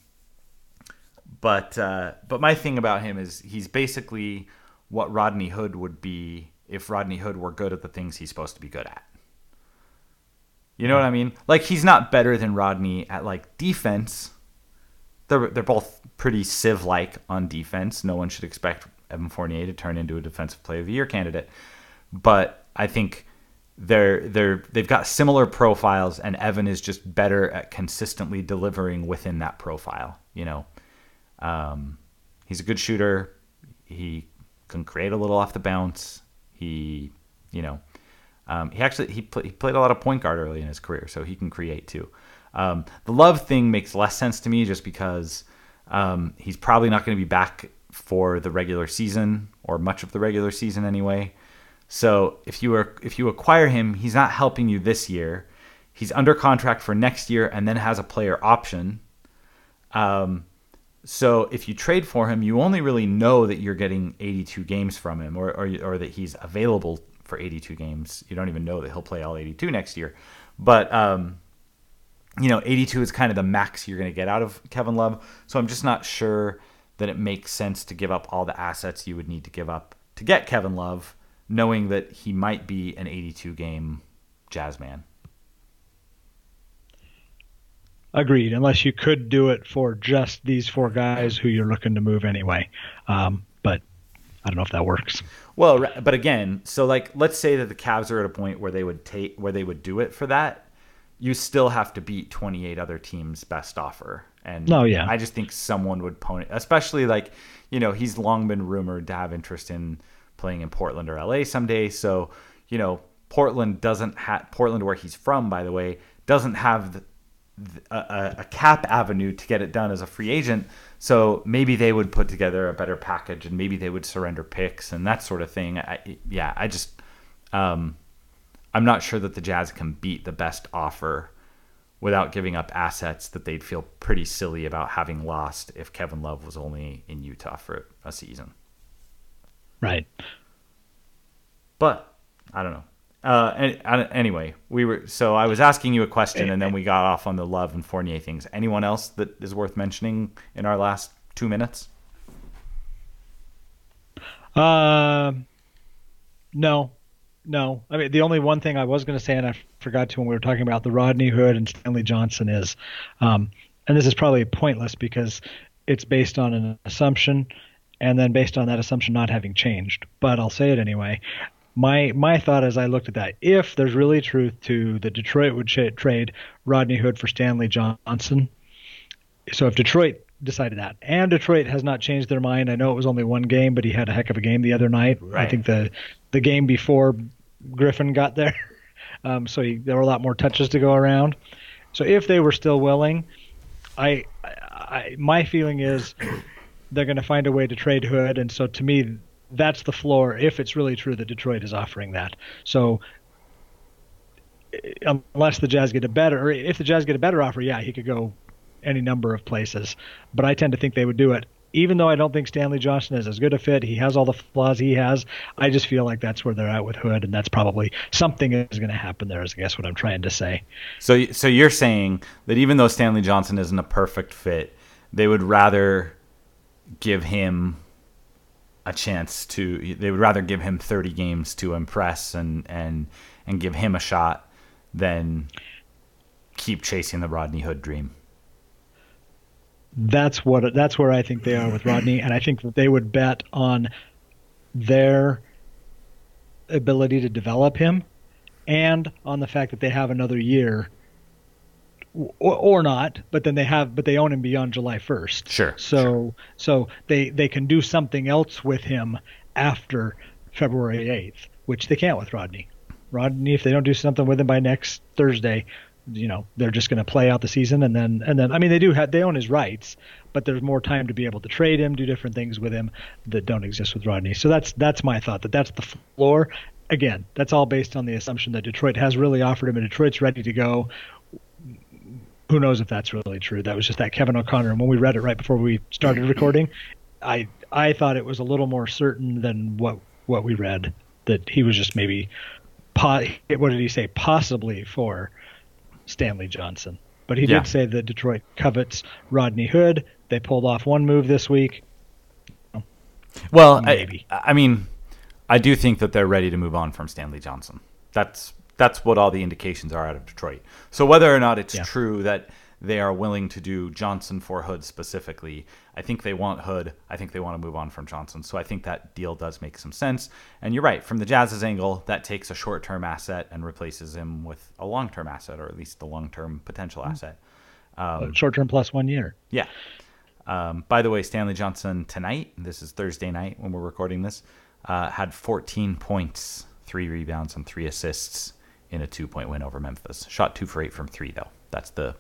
Speaker 1: but uh, but my thing about him is he's basically what Rodney Hood would be if Rodney Hood were good at the things he's supposed to be good at. You know what I mean? Like he's not better than Rodney at like defense. They're they're both pretty sieve like on defense. No one should expect Evan Fournier to turn into a defensive play of the year candidate. But I think they're they're they've got similar profiles and Evan is just better at consistently delivering within that profile, you know. Um, he's a good shooter. He can create a little off the bounce. He, you know, um, he actually he, he, played a lot of point guard early in his career, so he can create too. Um, the love thing makes less sense to me just because um, he's probably not going to be back for the regular season or much of the regular season anyway. So if you are if you acquire him, he's not helping you this year. He's under contract for next year and then has a player option. Um, so if you trade for him, you only really know that you're getting 82 games from him, or or, or that he's available for 82 games. You don't even know that he'll play all 82 next year. But um, you know, 82 is kind of the max you're going to get out of Kevin Love. So I'm just not sure that it makes sense to give up all the assets you would need to give up to get Kevin Love, knowing that he might be an 82 game Jazz man.
Speaker 2: Agreed. Unless you could do it for just these four guys who you're looking to move anyway. Um, but I don't know if that works.
Speaker 1: Well, but again, so like let's say that the Cavs are at a point where they would take where they would do it for that. you still have to beat 28 other teams' best offer. And
Speaker 2: Oh, yeah.
Speaker 1: I just think someone would pony, especially like, you know, he's long been rumored to have interest in playing in Portland or LA someday. So, you know, Portland doesn't have, Portland, where he's from, by the way, doesn't have the, a- a cap avenue to get it done as a free agent. So maybe they would put together a better package and maybe they would surrender picks and that sort of thing. I, yeah, I just, um, I'm not sure that the Jazz can beat the best offer without giving up assets that they'd feel pretty silly about having lost if Kevin Love was only in Utah for a season.
Speaker 2: Right.
Speaker 1: But I don't know. Uh, and, uh, anyway, we were so I was asking you a question, and then we got off on the Love and Fournier things. Anyone else that is worth mentioning in our last two minutes?
Speaker 2: Uh, no, no. I mean, the only one thing I was going to say, and I forgot to when we were talking about the Rodney Hood and Stanley Johnson, is, um, and this is probably pointless because it's based on an assumption, and then based on that assumption not having changed. But I'll say it anyway. My my thought as I looked at that, if there's really truth to the Detroit would ch- trade Rodney Hood for Stanley Johnson, so if Detroit decided that, and Detroit has not changed their mind, I know it was only one game, but he had a heck of a game the other night. I think the the game before Griffin got there, um, so he, there were a lot more touches to go around. So if they were still willing, I, I, I my feeling is they're going to find a way to trade Hood, and so to me, that's the floor. If it's really true that Detroit is offering that, so unless the Jazz get a better, if the Jazz get a better offer, yeah, he could go any number of places. But I tend to think they would do it. Even though I don't think Stanley Johnson is as good a fit, he has all the flaws he has. I just feel like that's where they're at with Hood, and that's probably something is going to happen there. Is I guess what I'm trying to say.
Speaker 1: So, so you're saying that even though Stanley Johnson isn't a perfect fit, they would rather give him a chance to. They would rather give him 30 games to impress and and and give him a shot than keep chasing the Rodney Hood dream.
Speaker 2: That's what that's where I think they are with Rodney, and I think that they would bet on their ability to develop him, and on the fact that they have another year, or, or not, but then they have, but they own him beyond July first.
Speaker 1: Sure,
Speaker 2: So so they they can do something else with him after February eighth, which they can't with Rodney. Rodney, if they don't do something with him by next Thursday, you know they're just going to play out the season and then and then I mean they do have they own his rights, but there's more time to be able to trade him, do different things with him that don't exist with Rodney. So that's that's my thought that that's the floor. Again, that's all based on the assumption that Detroit has really offered him and Detroit's ready to go. Who knows if that's really true? That was just that Kevin O'Connor, and when we read it right before we started mm-hmm. recording, I I thought it was a little more certain than what what we read that he was just maybe po- what did he say possibly for Stanley Johnson. But he
Speaker 1: Yeah.
Speaker 2: did say that Detroit covets Rodney Hood. They pulled off one move this week.
Speaker 1: Well,
Speaker 2: Maybe.
Speaker 1: I, I mean, I do think that they're ready to move on from Stanley Johnson. That's that's what all the indications are out of Detroit. So whether or not it's
Speaker 2: Yeah.
Speaker 1: true that they are willing to do Johnson for Hood specifically, I think they want Hood. I think they want to move on from Johnson. So I think that deal does make some sense. And you're right, from the Jazz's angle, that takes a short-term asset and replaces him with a long-term asset, or at least the long-term potential
Speaker 2: Hmm.
Speaker 1: asset.
Speaker 2: Short term plus one year.
Speaker 1: Yeah. Um, by the way, Stanley Johnson tonight, this is Thursday night when we're recording this, uh, had 14 points, three rebounds, and three assists in a two point win over Memphis. Shot two for eight from three, though. That's the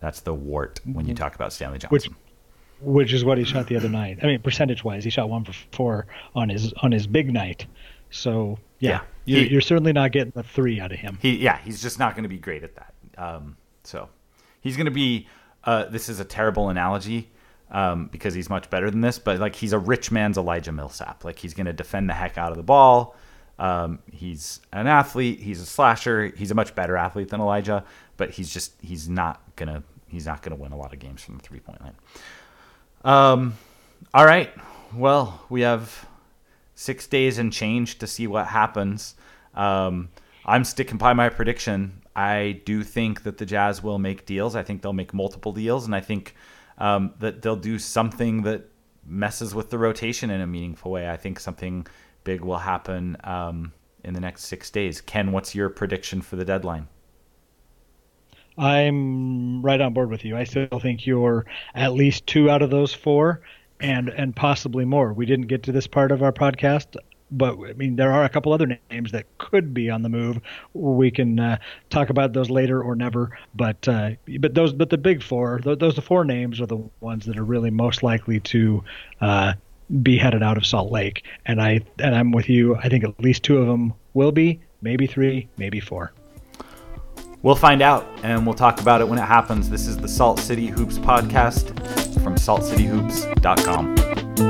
Speaker 1: that's the wart when you talk about Stanley Johnson.
Speaker 2: Which which is what he shot the other night. I mean, percentage wise, he shot one for four on his on his big night. So yeah,
Speaker 1: Yeah.
Speaker 2: You're, you're certainly not getting the three out of him.
Speaker 1: he yeah he's just not going to be great at that um, so he's going to be uh, this is a terrible analogy um, because he's much better than this but like he's a rich man's elijah millsap like he's going to defend the heck out of the ball um, he's an athlete he's a slasher he's a much better athlete than elijah but he's just he's not gonna he's not gonna win a lot of games from the three point line um, all right well we have six days and change to see what happens. Um, I'm sticking by my prediction. I do think that the Jazz will make deals. I think they'll make multiple deals, and I think um, that they'll do something that messes with the rotation in a meaningful way. I think something big will happen um, in the next six days. Ken, what's your prediction for the deadline?
Speaker 2: I'm right on board with you. I still think you're at least two out of those four, and and possibly more. We didn't get to this part of our podcast, but I mean there are a couple other names that could be on the move. We can uh, talk about those later or never. But uh, but those but the big four, th- those the four names are the ones that are really most likely to. Uh, be headed out of Salt Lake, and I and I'm with you. I think at least two of them will be, maybe three, maybe four.
Speaker 1: We'll find out and we'll talk about it when it happens. This is the Salt City Hoops podcast from saltcityhoops.com.